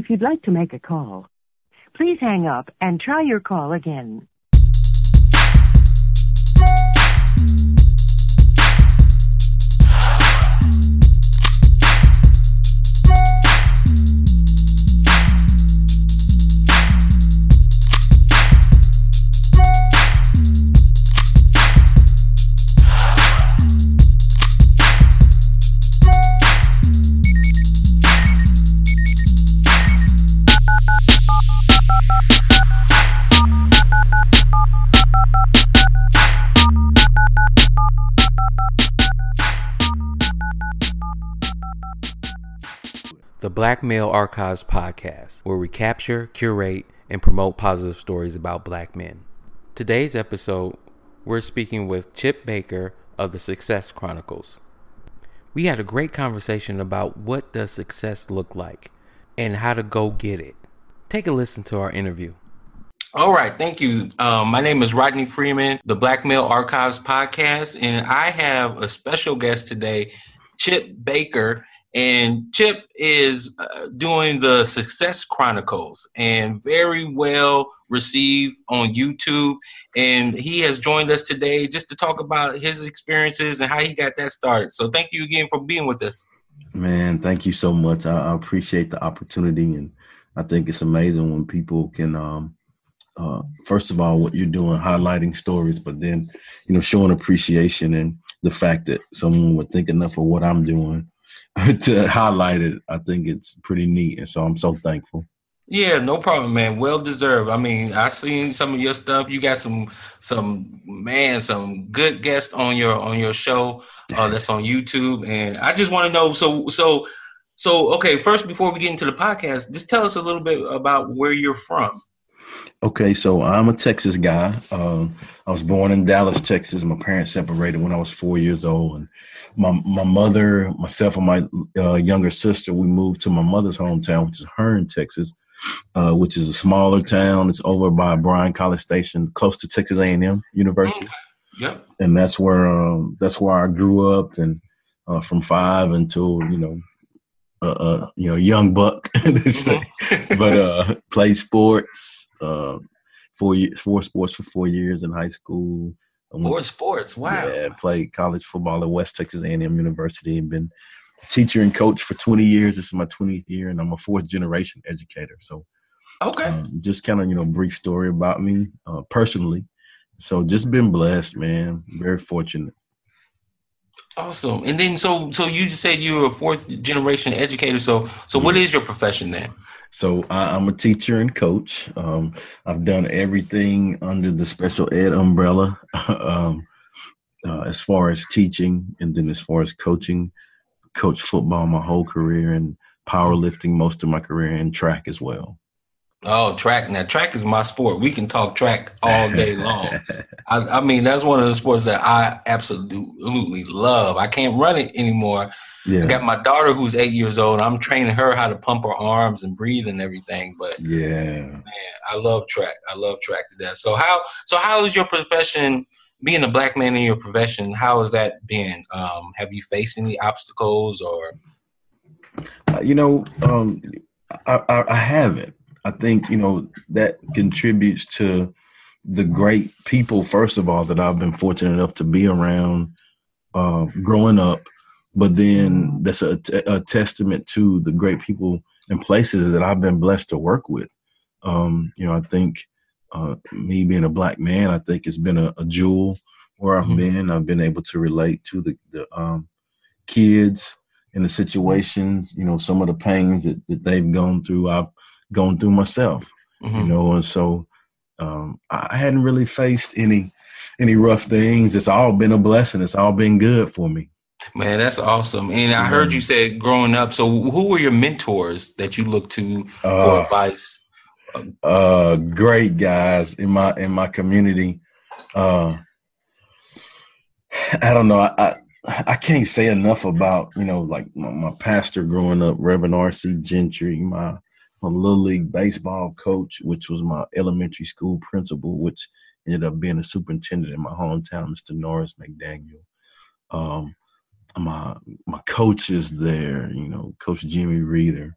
If you'd like to make a call, please hang up and try your call again. The Black Male Archives podcast, where we capture, curate, and promote positive stories about black men. Today's episode, we're speaking with Chip Baker of the Success Chronicles. We had a great conversation about what does success look like and how to go get it. Take a listen to our interview. All right, thank you. Um, my name is Rodney Freeman, the Black Male Archives podcast, and I have a special guest today, Chip Baker. And Chip is uh, doing the Success Chronicles and very well received on YouTube. And he has joined us today just to talk about his experiences and how he got that started. So thank you again for being with us. Man, thank you so much. I, I appreciate the opportunity. And I think it's amazing when people can, um, uh, first of all, what you're doing, highlighting stories, but then, you know, showing appreciation and the fact that someone would think enough of what I'm doing to highlight it. I think it's pretty neat, and so I'm so thankful. Yeah, no problem, man. Well deserved. I mean, I seen some of your stuff. You got some, some man, some good guests on your on your show uh, that's on YouTube, and I just want to know. So, so, so, okay. First, before we get into the podcast, just tell us a little bit about where you're from. Okay, so I'm a Texas guy. Um, I was born in Dallas, Texas. My parents separated when I was four years old, and my my mother, myself, and my uh, younger sister, we moved to my mother's hometown, which is Hearne, Texas, uh, which is a smaller town. It's over by Bryan College Station, close to Texas A&M University. Yep. And that's where um, that's where I grew up, and uh, from five until you know uh, uh, you know, young buck, mm-hmm. but uh, play sports, uh, four years, four sports for four years in high school. Four sports, wow! Yeah, played college football at West Texas A&M University, and been teacher and coach for 20 years. This is my 20th year, and I'm a fourth generation educator. So, okay, um, just kind of you know brief story about me uh, personally. So, just been blessed, man. Very fortunate. Awesome. And then so so you just said you were a fourth generation educator. So so what is your profession then? So I, am a teacher and coach. Um, I've done everything under the special ed umbrella, um, uh, as far as teaching, and then as far as coaching, coach football my whole career and powerlifting most of my career and track as well. Oh, track. Now, track is my sport. We can talk track all day long. I, I, mean, that's one of the sports that I absolutely love. I can't run it anymore. Yeah. I got my daughter who's eight years old. I'm training her how to pump her arms and breathe and everything. But yeah, man, I love track. I love track to death. So how so how is your profession being a black man in your profession? How has that been? Um, have you faced any obstacles or? Uh, you know, um, I, I, I haven't. I think you know that contributes to the great people. First of all, that I've been fortunate enough to be around uh, growing up, but then that's a, t- a testament to the great people and places that I've been blessed to work with. Um, you know, I think uh, me being a black man, I think it's been a, a jewel where I've mm-hmm. been. I've been able to relate to the, the um, kids in the situations, you know, some of the pains that, that they've gone through. I've going through myself, mm-hmm. you know, and so um, I hadn't really faced any any rough things. It's all been a blessing. It's all been good for me. Man, that's awesome. And I heard you said growing up. So, who were your mentors that you looked to uh, for advice? Uh, great guys in my in my community. Uh, I don't know. I, I, I can't say enough about you know like my, my pastor growing up, Reverend R.C. Gentry, my my little league baseball coach, which was my elementary school principal, which ended up being a superintendent in my hometown, Mr. Norris McDaniel. Um, my my coaches there, you know, Coach Jimmy Reeder,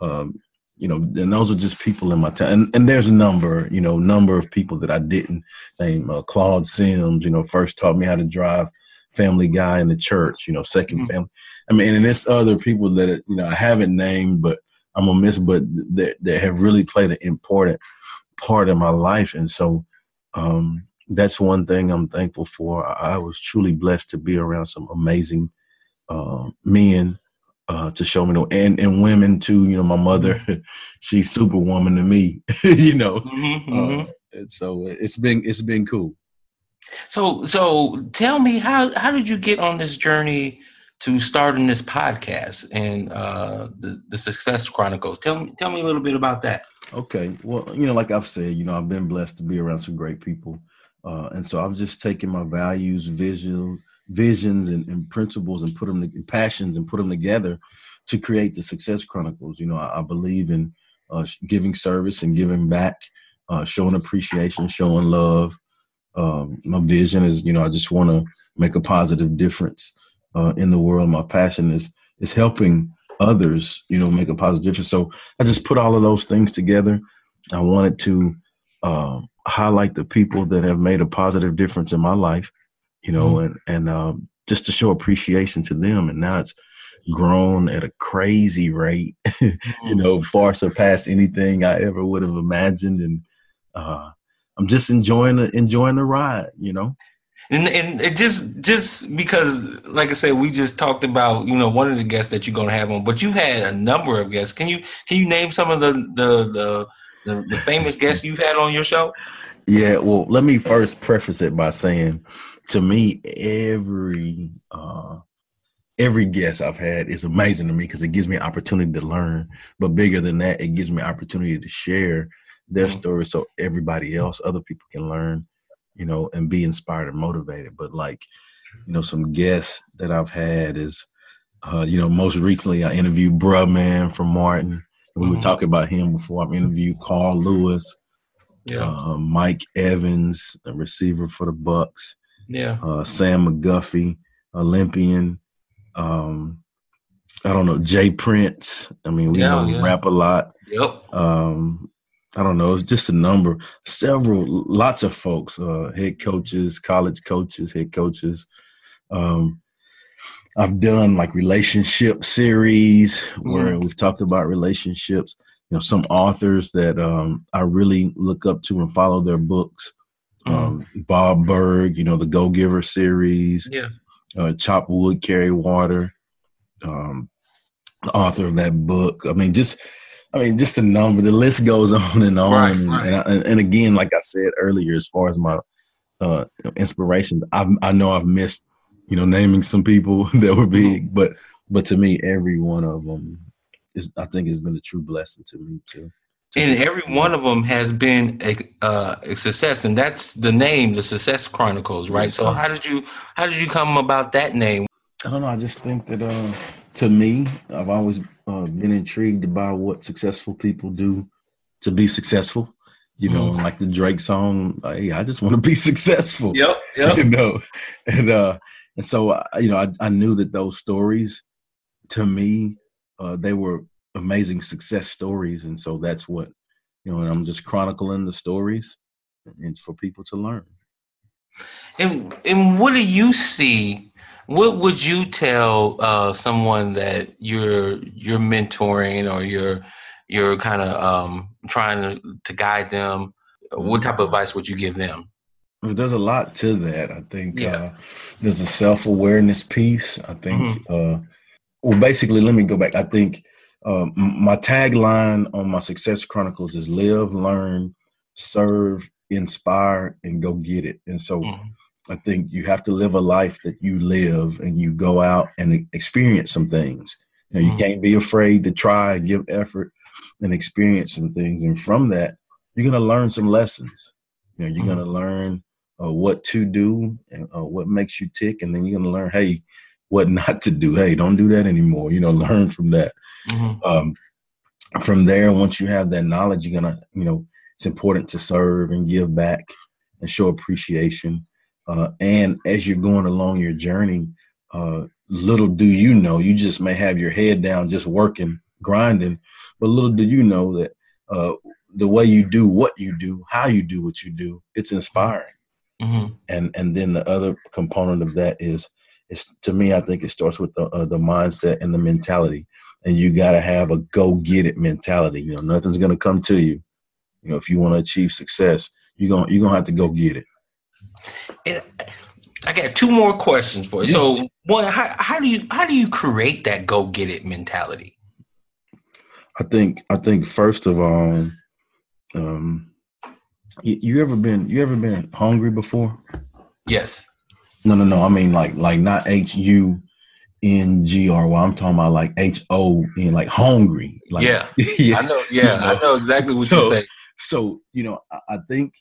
um, you know, and those are just people in my town. And, and there's a number, you know, number of people that I didn't name. Uh, Claude Sims, you know, first taught me how to drive. Family Guy in the church, you know, 2nd mm-hmm. family. I mean, and there's other people that you know I haven't named, but I'm gonna miss, but that that have really played an important part in my life, and so um, that's one thing I'm thankful for. I, I, was truly blessed to be around some amazing uh, men uh, to show me, the, and and women too. You know, my mother, mm-hmm. she's superwoman to me. you know, mm-hmm, mm-hmm. Uh, and so it's been it's been cool. So so tell me how how did you get on this journey to starting this podcast and uh, the the Success Chronicles? Tell me tell me a little bit about that. Okay, well you know like I've said, you know I've been blessed to be around some great people, uh, and so I've just taken my values, vision, visions, and, and principles and put them in passions and put them together to create the Success Chronicles. You know I, I believe in uh, giving service and giving back, uh, showing appreciation, showing love. Um, my vision is, you know, I just want to make a positive difference uh, in the world. My passion is is helping others, you know, make a positive difference. So I just put all of those things together. I wanted to uh, highlight the people that have made a positive difference in my life, you know, mm-hmm. and and um, just to show appreciation to them. And now it's grown at a crazy rate, you mm-hmm. know, far surpassed anything I ever would have imagined. And uh, I'm just enjoying the enjoying the ride, you know. And and it just just because, like I said, we just talked about you know one of the guests that you're gonna have on, but you've had a number of guests. Can you can you name some of the the the the, the famous guests you've had on your show? Yeah, well, let me first preface it by saying, to me, every uh, every guest I've had is amazing to me because it gives me an opportunity to learn. But bigger than that, it gives me an opportunity to share their mm-hmm. story so everybody else, other people can learn, you know, and be inspired and motivated. But like, you know, some guests that I've had is, uh, you know, most recently I interviewed Bruh Man from Martin. We mm-hmm. were talking about him before. I interviewed Carl Lewis, yeah. Uh, Mike Evans, a receiver for the Bucks. Yeah. Uh, Sam McGuffie, Olympian. Um, I don't know, J. Prince. I mean, we yeah, yeah. rap a lot. Yep. Um, I don't know, it's just a number, several, lots of folks, uh, head coaches, college coaches, head coaches. Um, I've done like relationship series where mm. we've talked about relationships. You know, some authors that um, I really look up to and follow their books. Mm. Um, Bob Burg, you know, the Go Giver series. Yeah. Uh, Chop Wood, Carry Water. Um, author of that book. I mean, just I mean, just a number. The list goes on and on. Right, right. And, I, and, again, like I said earlier, as far as my uh, inspirations, I, I know I've missed, you know, naming some people that were big, mm-hmm. but but to me, every one of them is, I think, has been a true blessing to me too. And every one of them has been a, uh, a success, and that's the name, the Success Chronicles, right? So, how did you how did you come about that name? I don't know. I just think that uh, to me, I've always uh, been intrigued by what successful people do to be successful. You know, mm. like the Drake song, "Hey, I just want to be successful." Yep, yep. You know, and uh, and so uh, you know, I, I knew that those stories, to me, uh, they were amazing success stories, and so that's what you know. And I'm just chronicling the stories, and for people to learn. And and what do you see what would you tell uh, someone that you're you're mentoring or you're you're kind of um, trying to, to guide them? What type of advice would you give them? There's a lot to that. I think yeah. uh, there's a self awareness piece. I think. Mm-hmm. Uh, well, basically, let me go back. I think uh, my tagline on my Success Chronicles is live, learn, serve, inspire, and go get it. And so. Mm-hmm I think you have to live a life that you live and you go out and experience some things. You, know, you mm can't be afraid to try and give effort and experience some things. And from that, you're going to learn some lessons. You know, you're mm going to learn uh, what to do and uh, what makes you tick. And then you're going to learn, hey, what not to do. Hey, don't do that anymore. You know, learn from that. Mm-hmm. Um, from there, once you have that knowledge, you're going to, you know, it's important to serve and give back and show appreciation uh, and as you're going along your journey, uh, little do you know, you just may have your head down, just working grinding. But little do you know that uh, the way you do what you do, how you do what you do, it's inspiring. Mm-hmm. And and then the other component of that is, is to me, I think it starts with the uh, the mindset and the mentality. And you got to have a go get it mentality. You know, nothing's gonna come to you. You know, if you want to achieve success, you're gonna you're gonna have to go get it. And I got two more questions for you. Yeah. So, one, how, how do you how do you create that go get it mentality? I think I think first of all, um, you, you ever been you ever been hungry before? Yes. No, no, no. I mean like like not H U N G R Y. I'm talking about like H O N, like hungry. Like yeah, yeah. I know. Yeah, you know? I know exactly what so, you say. So you know, I, I think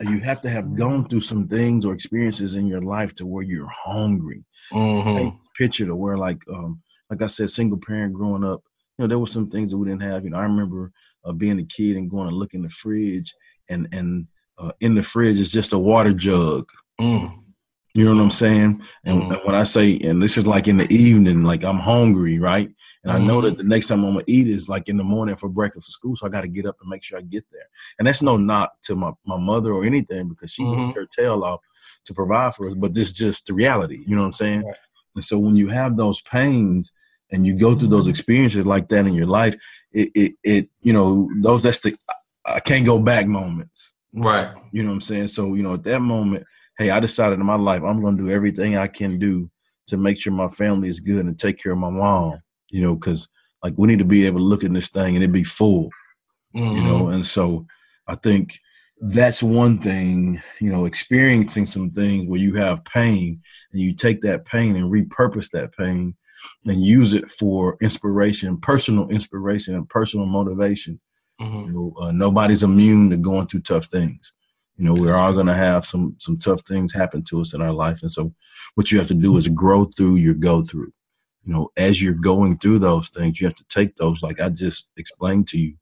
you have to have gone through some things or experiences in your life to where you're hungry. Mm-hmm. Picture to where like um like I said, single parent growing up, you know, there were some things that we didn't have. You know, I remember uh, being a kid and going to look in the fridge, and and uh, in the fridge is just a water jug. Mm. You know what I'm saying? And, mm. when I say, and this is like in the evening, like I'm hungry, right? And mm. I know that mm-hmm. the next time I'm gonna eat is like in the morning for breakfast for school, so I got to get up and make sure I get there. And that's no knock to my my mother or anything because she mm-hmm. worked her tail off to provide for us. But this just the reality. You know what I'm saying? Right. And so when you have those pains and you go through those experiences like that in your life, it it, it you know those that's the I can't go back moments. Right. You know what I'm saying? So you know at that moment hey, I decided in my life I'm going to do everything I can do to make sure my family is good and take care of my mom. You know, because like we need to be able to look at this thing and it be full. Mm-hmm. You know, mm-hmm. and so I think that's one thing. You know, experiencing some things where you have pain and you take that pain and repurpose that pain and use it for inspiration, personal inspiration, and personal motivation. Mm-hmm. You know, uh, nobody's immune to going through tough things. You know, we're all going to have some some tough things happen to us in our life, and so what you have to do is grow through your go through. You know, as you're going through those things, you have to take those, like I just explained to you,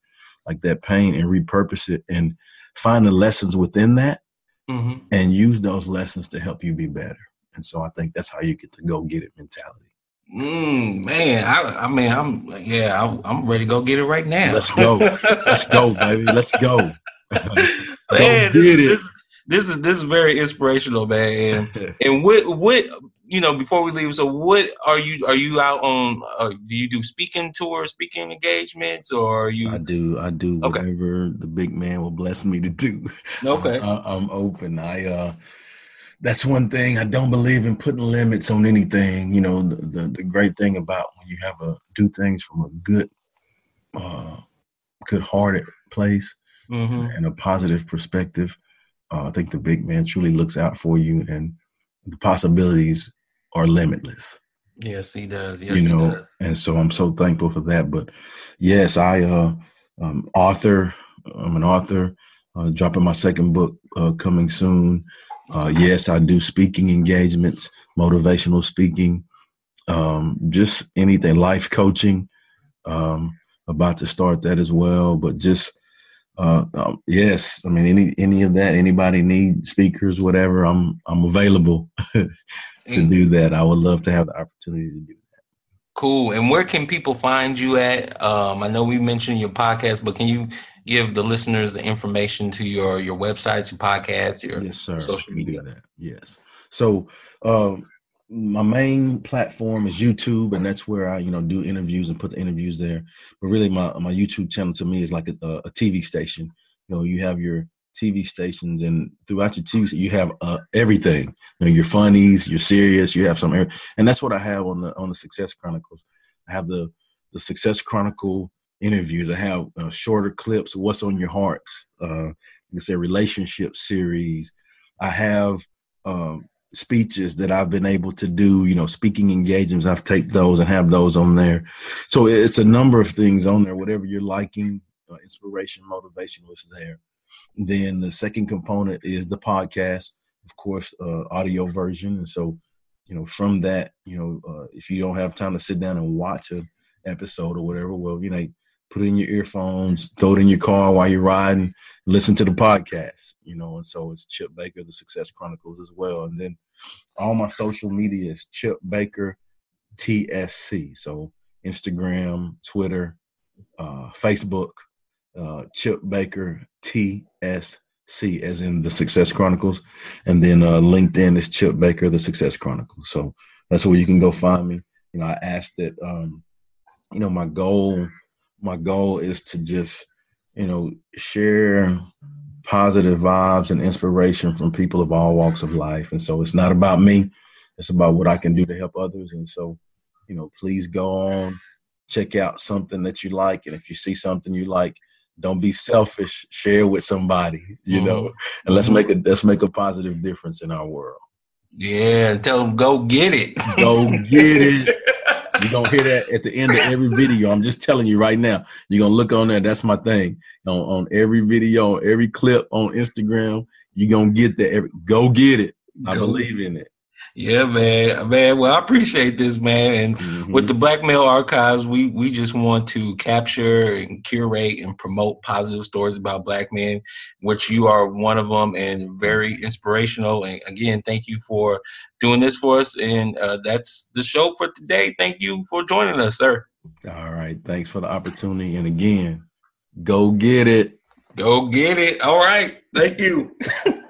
like that pain, and repurpose it and find the lessons within that, mm-hmm. and use those lessons to help you be better. And so I think that's how you get the go get it mentality. Mm, man, I, I mean, I'm yeah, I, I'm ready to go get it right now. Let's go, let's go, baby, let's go. man, this, this, this, is this is very inspirational, man. And, and what what you know before we leave, so what are you are you out on? Uh, do you do speaking tours, speaking engagements, or you? I do. I do okay. whatever the big man will bless me to do. Okay, I, I'm open. I uh that's one thing I don't believe in putting limits on anything. You know, the, the, the great thing about when you have a do things from a good, uh, good-hearted place mm-hmm. and a positive perspective. Uh, I think the big man truly looks out for you, and the possibilities are limitless. Yes, he does. Yes, you know, does. and so I'm so thankful for that. But yes, I uh, um, author. I'm an author. Uh, dropping my second book uh, coming soon. Uh, yes, I do speaking engagements, motivational speaking, um, just anything, life coaching. Um, about to start that as well, but just uh, um, yes, I mean any any of that. Anybody need speakers, whatever. I'm I'm available to mm. do that. I would love to have the opportunity to do that. Cool. And where can people find you at? Um, I know we mentioned your podcast, but can you give the listeners the information to your your websites, your podcasts, your yes, sir. social media? Yes. So um, my main platform is YouTube, and that's where I, you know, do interviews and put the interviews there. But really, my my YouTube channel to me is like a, a TV station. You know, you have your TV stations, and throughout your TV, you have uh, everything. You know, your funnies, your serious, you have some, and that's what I have on the on the Success Chronicles. I have the the Success Chronicle interviews. I have uh, shorter clips. What's on your hearts? Uh, like I relationship series. I have um, speeches that I've been able to do, you know, speaking engagements, I've taped those and have those on there. So it's a number of things on there, whatever you're liking, uh, inspiration, motivation was there. Then the second component is the podcast, of course, uh, audio version. And so, you know, from that, you know, uh, if you don't have time to sit down and watch an episode or whatever, well, you know, put it in your earphones, throw it in your car while you're riding, listen to the podcast, you know. And so it's Chip Baker, the Success Chronicles as well. And then all my social media is Chip Baker TSC. So Instagram, Twitter, uh, Facebook, uh, Chip Baker TSC, as in the Success Chronicles, and then uh, LinkedIn is Chip Baker, the Success Chronicles. So that's where you can go find me. You know, I asked that. Um, you know, my goal, my goal is to just, you know, share positive vibes and inspiration from people of all walks of life. And so it's not about me; it's about what I can do to help others. And so, you know, please go on, check out something that you like, and if you see something you like, don't be selfish. Share with somebody, you mm-hmm. know, and let's make a let's make a positive difference in our world. Yeah, tell them go get it. Go get it. You're gonna hear that at the end of every video. I'm just telling you right now. You're gonna look on there. That's my thing. On, on every video, on every clip on Instagram, you're gonna get that. Every, go get it. I go believe in it. Yeah, man, man. Well, I appreciate this, man. And mm-hmm. with the Black Male Archives, we we just want to capture and curate and promote positive stories about Black men, which you are one of them, and very inspirational. And again, thank you for doing this for us. And uh, that's the show for today. Thank you for joining us, sir. All right, thanks for the opportunity. And again, go get it. Go get it. All right, thank you.